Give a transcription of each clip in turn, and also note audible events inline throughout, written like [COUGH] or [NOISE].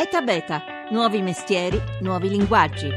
ETA Beta, nuovi mestieri, nuovi linguaggi.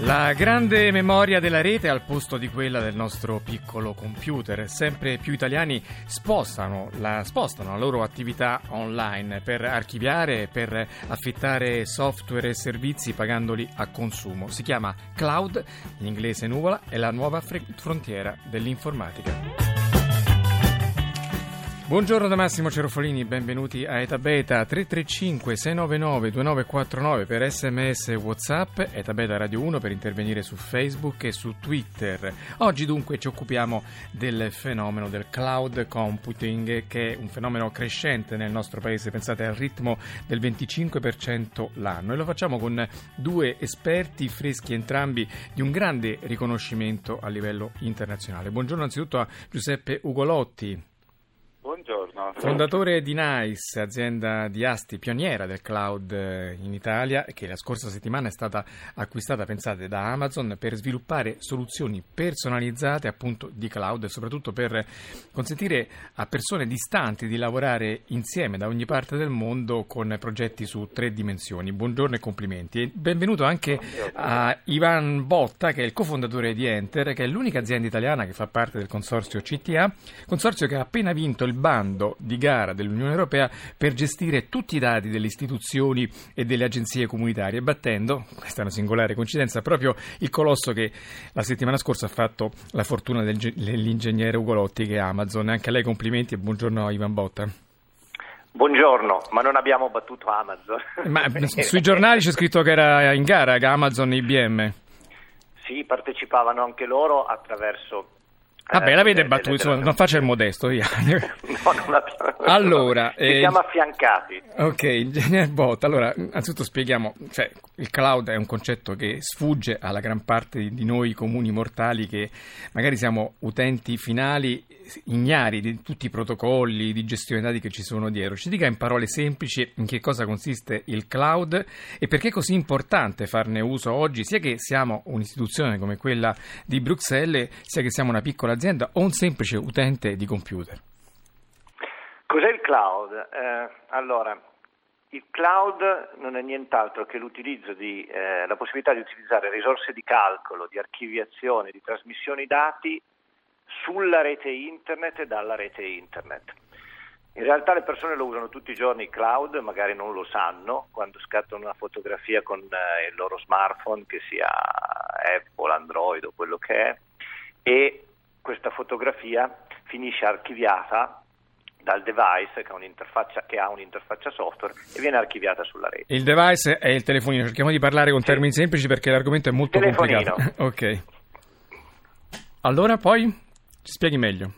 La grande memoria della rete al posto di quella del nostro piccolo computer. Sempre più italiani spostano la, spostano la loro attività online per archiviare per affittare software e servizi pagandoli a consumo. Si chiama cloud, in inglese nuvola, è la nuova frontiera dell'informatica. Buongiorno da Massimo Cerofolini, benvenuti a Eta Beta 335 699 2949 per sms e whatsapp, Eta Beta Radio 1 per intervenire su Facebook e su Twitter. Oggi dunque ci occupiamo del fenomeno del cloud computing che è un fenomeno crescente nel nostro paese, pensate al ritmo del 25% l'anno e lo facciamo con due esperti freschi entrambi di un grande riconoscimento a livello internazionale. Buongiorno anzitutto a Giuseppe Ugolotti. Fondatore di NICE, azienda di Asti pioniera del cloud eh, in Italia, che la scorsa settimana è stata acquistata, pensate, da Amazon per sviluppare soluzioni personalizzate appunto di cloud e soprattutto per consentire a persone distanti di lavorare insieme da ogni parte del mondo con progetti su tre dimensioni. Buongiorno e complimenti. E benvenuto anche a Ivan Botta, che è il cofondatore di Enter, che è l'unica azienda italiana che fa parte del consorzio CTA, consorzio che ha appena vinto il il di gara dell'Unione Europea per gestire tutti i dati delle istituzioni e delle agenzie comunitarie, battendo, questa è una singolare coincidenza, proprio il colosso che la settimana scorsa ha fatto la fortuna del, dell'ingegnere Ugolotti che è Amazon. Anche a lei complimenti e buongiorno Ivan Botta. Buongiorno, ma non abbiamo battuto Amazon. Ma [LAUGHS] sui giornali c'è scritto che era in gara Amazon e IBM. Sì, partecipavano anche loro attraverso Vabbè, la vede battuta, insomma, non faccia il modesto. Via. [LAUGHS] no, non abbiamo... Allora, eh, siamo affiancati. Ok, ingegner [LAUGHS] Bot, allora, anzitutto spieghiamo, cioè, il cloud è un concetto che sfugge alla gran parte di noi comuni mortali che magari siamo utenti finali ignari di tutti i protocolli di gestione dati che ci sono dietro. Ci dica in parole semplici in che cosa consiste il cloud e perché è così importante farne uso oggi, sia che siamo un'istituzione come quella di Bruxelles, sia che siamo una piccola azienda o un semplice utente di computer. Cos'è il cloud? Eh, allora, il cloud non è nient'altro che di, eh, la possibilità di utilizzare risorse di calcolo, di archiviazione, di trasmissione dati sulla rete internet e dalla rete internet. In realtà le persone lo usano tutti i giorni cloud, magari non lo sanno, quando scattano una fotografia con eh, il loro smartphone, che sia Apple, Android o quello che è, e questa fotografia finisce archiviata dal device che che ha un'interfaccia software e viene archiviata sulla rete. Il device è il telefonino, cerchiamo di parlare con sì. termini semplici perché l'argomento è molto complicato. [LAUGHS] ok. Allora poi? Ci spieghi meglio.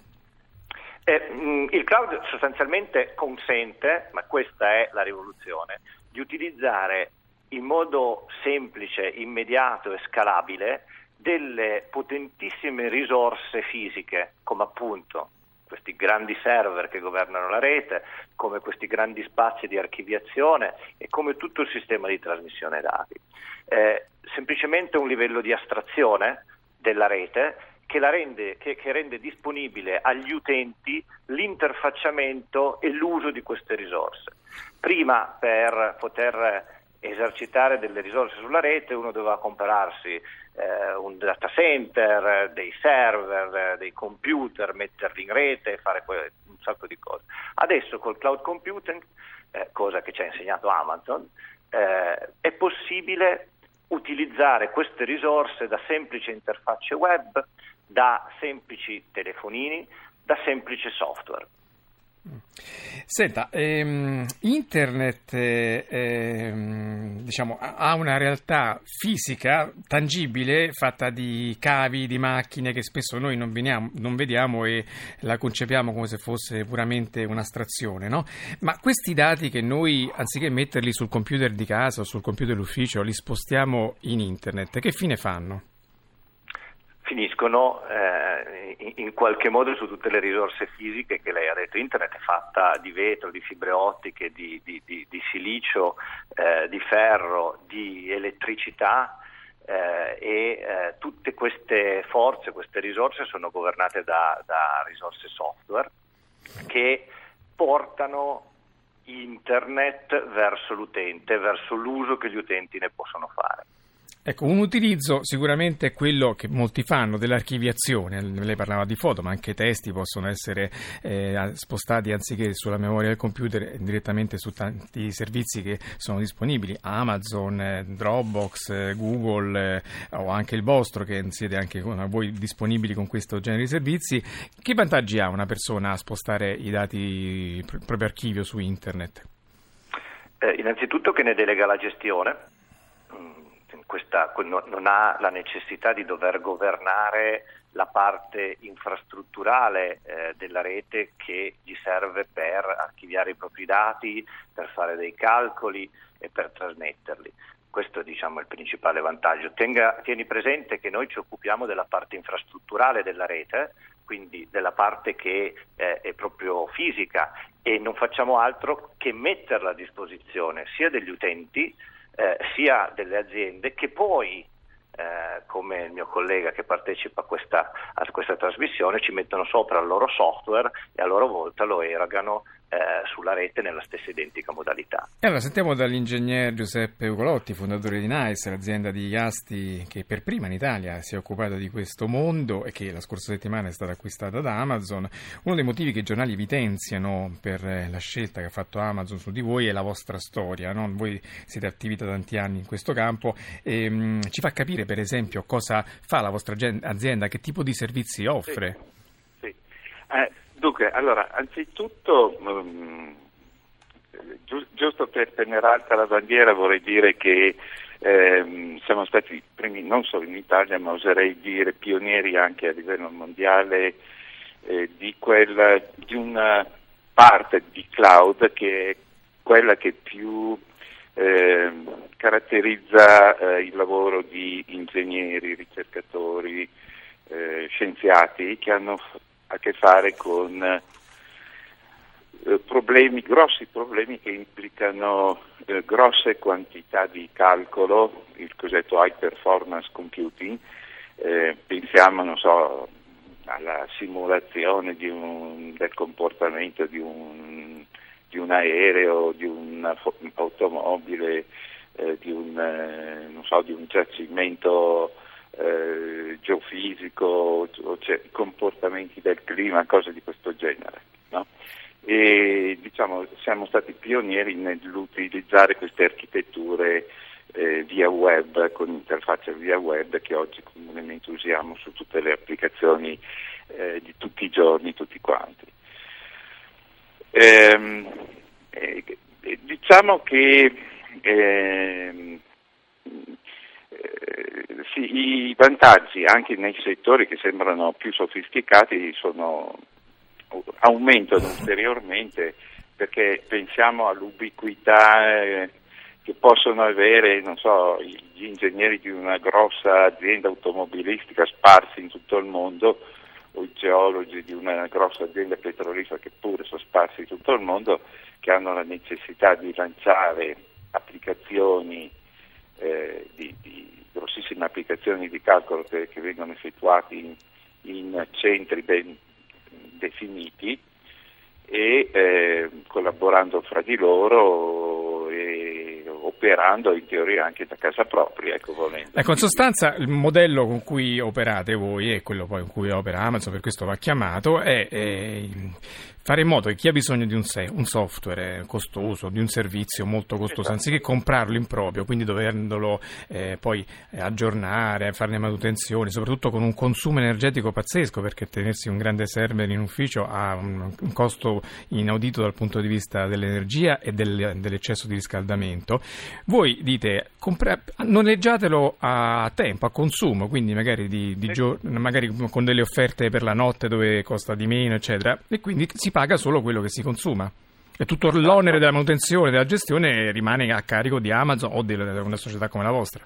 Eh, mm, il cloud sostanzialmente consente, ma questa è la rivoluzione, di utilizzare in modo semplice, immediato e scalabile delle potentissime risorse fisiche, come appunto questi grandi server che governano la rete, come questi grandi spazi di archiviazione e come tutto il sistema di trasmissione dati. Eh, semplicemente un livello di astrazione della rete che, rende, che, che rende disponibile agli utenti l'interfacciamento e l'uso di queste risorse. Prima per poter esercitare delle risorse sulla rete uno doveva comprarsi eh, un data center, dei server, dei computer, metterli in rete, fare un sacco di cose. Adesso col cloud computing, eh, cosa che ci ha insegnato Amazon, eh, è possibile utilizzare queste risorse da semplici interfacce web, da semplici telefonini, da semplice software. Senta, ehm, internet ehm, diciamo, ha una realtà fisica tangibile fatta di cavi, di macchine che spesso noi non, veniamo, non vediamo e la concepiamo come se fosse puramente un'astrazione, no? Ma questi dati che noi, anziché metterli sul computer di casa o sul computer d'ufficio, li spostiamo in internet, che fine fanno? Finiscono eh, in, qualche modo su tutte le risorse fisiche che lei ha detto. Internet è fatta di vetro, di fibre ottiche, di, di, di, di silicio, eh, di ferro, di elettricità eh, e eh, tutte queste forze, queste risorse sono governate da, da risorse software che portano internet verso l'utente, verso l'uso che gli utenti ne possono fare. Ecco, un utilizzo sicuramente è quello che molti fanno dell'archiviazione. Lei parlava di foto, ma anche testi possono essere eh, spostati anziché sulla memoria del computer direttamente su tanti servizi che sono disponibili, Amazon, eh, Dropbox, eh, Google eh, o anche il vostro che siete anche voi disponibili con questo genere di servizi. Che vantaggi ha una persona a spostare i dati, il proprio archivio su internet? Eh, innanzitutto che ne delega la gestione questa, non ha la necessità di dover governare la parte infrastrutturale eh, della rete che gli serve per archiviare i propri dati, per fare dei calcoli e per trasmetterli. Questo diciamo, è il principale vantaggio. Tenga, tieni presente che noi ci occupiamo della parte infrastrutturale della rete, quindi della parte che eh, è proprio fisica e non facciamo altro che metterla a disposizione sia degli utenti eh, sia delle aziende che poi eh, come il mio collega che partecipa a questa, a questa, trasmissione, ci mettono sopra il loro software e a loro volta lo erogano eh, sulla rete nella stessa identica modalità. E allora sentiamo dall'ingegner Giuseppe Ugolotti, fondatore di NICE, l'azienda di Asti che per prima in Italia si è occupata di questo mondo e che la scorsa settimana è stata acquistata da Amazon. Uno dei motivi che i giornali evidenziano per la scelta che ha fatto Amazon su di voi è la vostra storia. No? Voi siete attivi da tanti anni in questo campo e mh, mm, ci fa capire per esempio cosa fa la vostra azienda, che tipo di servizi offre. Sì. sì. Eh, Dunque, allora, anzitutto, gi- giusto per tenere alta la bandiera vorrei dire che eh, siamo stati primi non solo in Italia, ma oserei dire pionieri anche a livello mondiale eh, di, quella, di una parte di cloud che è quella che più eh, caratterizza il lavoro di ingegneri, ricercatori, eh, scienziati che hanno a che fare con eh, problemi, grossi problemi che implicano eh, grosse quantità di calcolo, il cosiddetto high performance computing, eh, pensiamo so, alla simulazione di del comportamento di un, di un, aereo, di un'automobile, eh, di, un, eh, so, di un giacimento eh, geofisico, cioè, comportamenti del clima, cose di questo genere. No? E diciamo, siamo stati pionieri nell'utilizzare queste architetture eh, via web, con interfaccia via web che oggi comunemente usiamo su tutte le applicazioni eh, di tutti i giorni, tutti quanti. Ehm, eh, diciamo che ehm, i vantaggi anche nei settori che sembrano più sofisticati sono, aumentano ulteriormente perché pensiamo all'ubiquità eh, che possono avere so, gli ingegneri di una grossa azienda automobilistica sparsi in tutto il mondo o i geologi di una grossa azienda petrolifera che pure sono sparsi in tutto il mondo che hanno la necessità di lanciare applicazioni eh, di, di grossissime applicazioni di calcolo che, che vengono effettuati in, in, centri ben definiti e eh, collaborando fra di loro e operando in teoria anche da casa propria. Ecco, volendo. ecco in sostanza il modello con cui operate voi e quello poi con cui opera Amazon, per questo va chiamato, è, è fare in modo che chi ha bisogno di un, se- un, software costoso, di un servizio molto costoso, esatto. anziché comprarlo in proprio, quindi dovendolo eh, poi aggiornare, farne manutenzione, soprattutto con un consumo energetico pazzesco, perché tenersi un grande server in ufficio ha un, un costo inaudito dal punto di vista dell'energia e del, dell'eccesso di riscaldamento, voi dite compra- noleggiatelo a tempo, a consumo, quindi magari, di, di gio- magari con delle offerte per la notte dove costa di meno, eccetera, e quindi si paga solo quello che si consuma. E tutto l'onere della manutenzione, della gestione rimane a carico di Amazon o di una società come la vostra.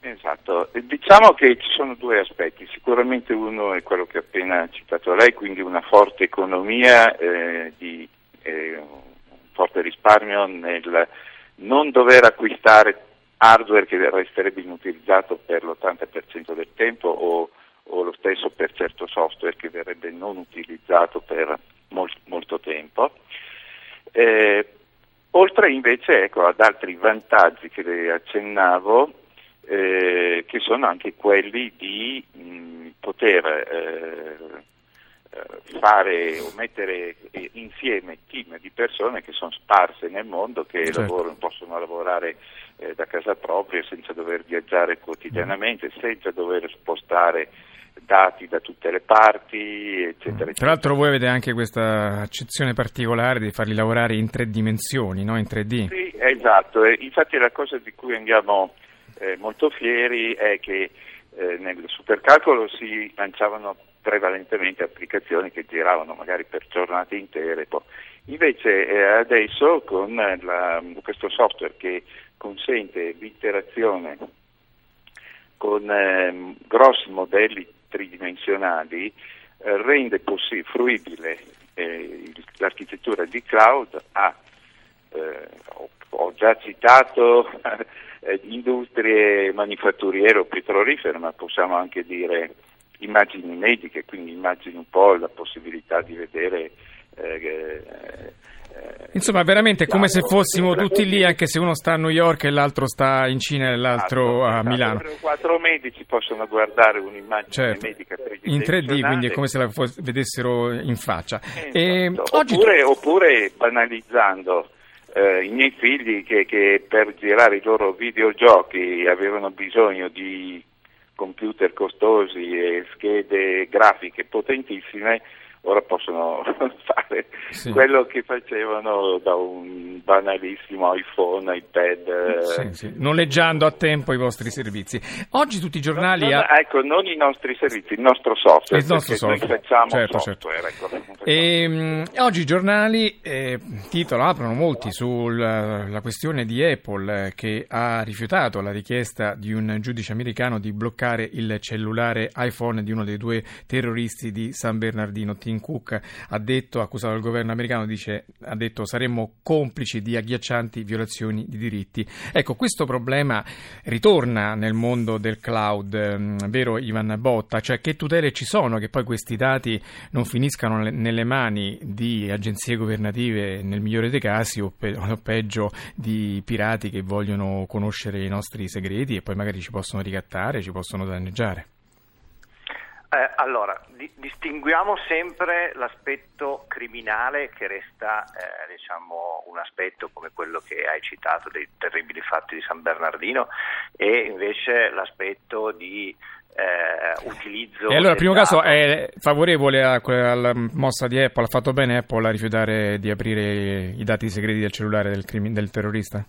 Esatto, diciamo che ci sono due aspetti, sicuramente uno è quello che ha appena citato lei, quindi una forte economia, eh, di, eh, un forte risparmio nel non dover acquistare hardware che resterebbe inutilizzato per l'80% del tempo o, o, lo stesso per certo software che verrebbe non utilizzato per mol, molto tempo. Eh, oltre invece ecco, ad altri vantaggi che le accennavo, eh, che sono anche quelli di mh, poter eh, eh, fare o mettere insieme team di persone che sono sparse nel mondo, che certo. lavorano, possono lavorare eh, da casa propria senza dover viaggiare quotidianamente, senza dover spostare dati da tutte le parti, eccetera. Tra l'altro voi avete anche questa accezione particolare di farli lavorare in tre dimensioni, no? in 3D. Sì, esatto, e infatti la cosa di cui andiamo eh, molto fieri è che eh, nel supercalcolo si lanciavano prevalentemente applicazioni che giravano magari per giornate intere. Invece eh, adesso con la, questo software che consente l'interazione con eh, grossi modelli tridimensionali eh, rende possi- fruibile eh, l'architettura di cloud a, eh, ho, ho, già citato [LAUGHS] eh, industrie manifatturiere o petrolifere, ma possiamo anche dire immagini mediche, quindi immagini un po' la possibilità di vedere eh, eh, Insomma, veramente come se fossimo tutti lì, anche se uno sta a New York e l'altro sta in Cina e l'altro a esatto. Milano. Quattro medici possono guardare un'immagine certo. medica in 3D, quindi è come se la vedessero in faccia. Esatto. E, oppure, oppure, banalizzando. Eh, I miei figli che, che per girare i loro videogiochi avevano bisogno di computer costosi e schede grafiche potentissime, ora possono [LAUGHS] fare sì. quello che facevano da un banalissimo iPhone, iPad. Sì, sì. Noleggiando a tempo i vostri servizi. Oggi tutti i giornali... Non, non, ecco, non i nostri servizi, il nostro software. Il nostro software. facciamo certo, certo. software. Certo. Ecco, e, um, oggi i giornali eh, titolano, aprono molti sulla questione di Apple eh, che ha rifiutato la richiesta di un giudice americano di bloccare il cellulare iPhone di uno dei due terroristi di San Bernardino, Tim Cook ha detto, accusato il governo americano, dice, ha detto saremmo complici di agghiaccianti violazioni di diritti. Ecco, questo problema ritorna nel mondo del cloud, mm, vero Ivan Botta? Cioè che tutele ci sono che poi questi dati non finiscano nelle mani di agenzie governative nel migliore dei casi o, pe- o peggio di pirati che vogliono conoscere i nostri segreti e poi magari ci possono ricattare, ci possono danneggiare? Eh, allora, di, distinguiamo sempre l'aspetto criminale che resta eh, diciamo, un aspetto come quello che hai citato dei terribili fatti di San Bernardino e invece l'aspetto di eh, utilizzo. E allora, il primo caso è favorevole a, alla mossa di Apple? Ha fatto bene Apple a rifiutare di aprire i dati segreti del cellulare del, crim- del terrorista?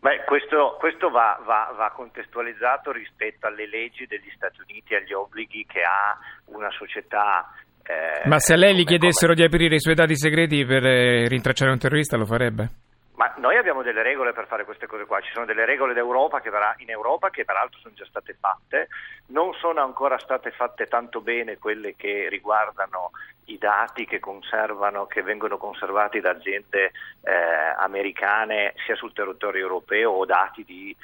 Beh, questo, questo va, va, va, contestualizzato rispetto alle leggi degli Stati Uniti e agli obblighi che ha una società. Eh, Ma se a lei gli chiedessero come... di aprire i suoi dati segreti per eh, rintracciare un terrorista, lo farebbe? Ma noi abbiamo delle regole per fare queste cose qua, ci sono delle regole che, in Europa che peraltro sono già state fatte, non sono ancora state fatte tanto bene quelle che riguardano i dati che, che vengono conservati da aziende eh, americane sia sul territorio europeo o dati di,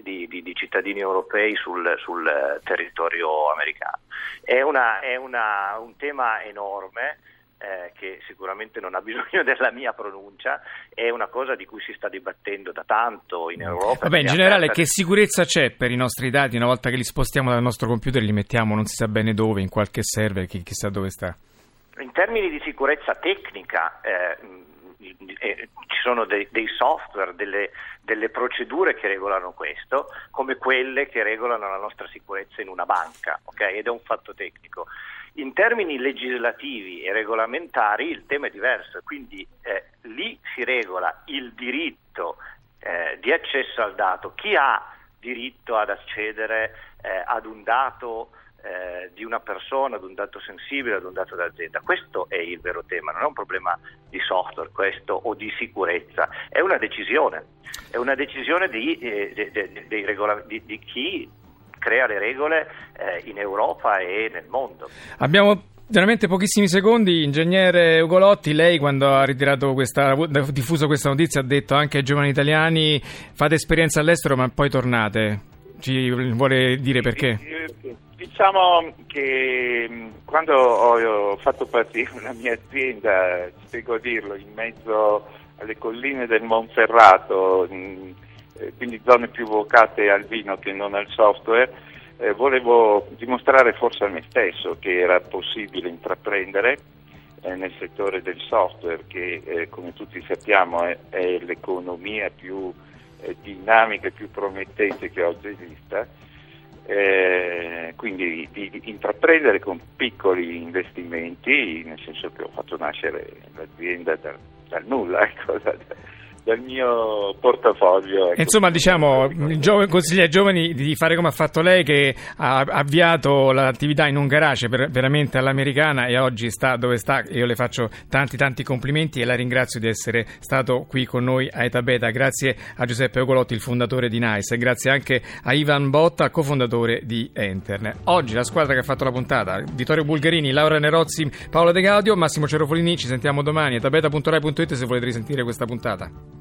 di, di, di cittadini europei sul, sul territorio americano. È, una, è una, un tema enorme eh, che sicuramente non ha [LAUGHS] bisogno della mia pronuncia, è una cosa di cui si sta dibattendo da tanto in Europa. Vabbè, in generale aperta... che sicurezza c'è per i nostri dati una volta che li spostiamo dal nostro computer e li mettiamo non si sa bene dove, in qualche server, chi, chissà dove sta? In termini di sicurezza tecnica, eh, eh, ci sono dei, dei software, delle, delle, procedure che regolano questo, come quelle che regolano la nostra sicurezza in una banca, okay? ed è un fatto tecnico. In termini legislativi e regolamentari il tema è diverso, quindi eh, lì si regola il diritto eh, di accesso al dato, chi ha diritto ad accedere eh, ad un dato eh, di una persona, ad un dato sensibile, ad un dato d'azienda. Questo è il vero tema, non è un problema di software questo o di sicurezza, è una decisione, è una decisione di, eh, de, de, regola- di, di chi crea le regole eh, in Europa e nel mondo. Abbiamo Veramente pochissimi secondi, ingegnere Ugolotti, lei quando ha ritirato questa, ha diffuso questa notizia ha detto anche ai giovani italiani fate esperienza all'estero ma poi tornate. Ci vuole dire perché? Diciamo che quando ho fatto partire la mia azienda, spiego a dirlo, in mezzo alle colline del Monferrato, eh, quindi zone più vocate al vino che non al software, eh, volevo dimostrare forse a me stesso che era possibile intraprendere eh, nel settore del software che come tutti sappiamo è, l'economia più dinamica e più promettente che oggi esista. Eh, quindi di, di, intraprendere con piccoli investimenti, nel senso che ho fatto nascere l'azienda dal, dal nulla, [LAUGHS] ecco, da, dal mio portafoglio. Ecco. Insomma, diciamo, gio- consiglia ai giovani di fare come ha fatto lei che ha avviato l'attività in un garage per, veramente all'americana e oggi sta dove sta. Io le faccio tanti tanti complimenti e la ringrazio di essere stato qui con noi a Eta Beta. Grazie a Giuseppe Ogolotti, il fondatore di NICE e grazie anche a Ivan Botta, cofondatore di Enter. Oggi la squadra che ha fatto la puntata, Vittorio Bulgarini, Laura Nerozzi, Paolo De Gaudio, Massimo Cerofolini, ci sentiamo domani, etabeta.rai.it se volete risentire questa puntata.